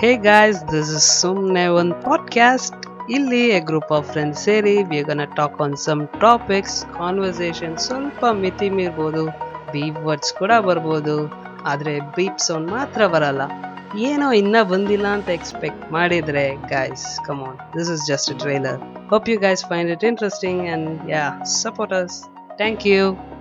Hey guys this is ಸುಮ್ನೆ ಒಂದು podcast ಇಲ್ಲಿ ಎ ಗ್ರೂಪ್ ಆಫ್ ಫ್ರೆಂಡ್ಸ್ ಸೇರಿ we gonna talk on some topics conversation ಸ್ವಲ್ಪ ಮಿತಿ ಮೀರ್ಬೋದು ಬೀಪ್ ವರ್ಡ್ಸ್ ಕೂಡ ಬರ್ಬೋದು, ಆದರೆ ಬೀಪ್ ಸೌಂಡ್ ಮಾತ್ರ ಬರಲ್ಲ. ಏನೋ ಇನ್ನ ಬಂದಿಲ್ಲ ಅಂತ ಎಕ್ಸ್ಪೆಕ್ಟ್ ಮಾಡಿದ್ರೆ guys come on this is just trailer hope you guys find it interesting and yeah support us thank you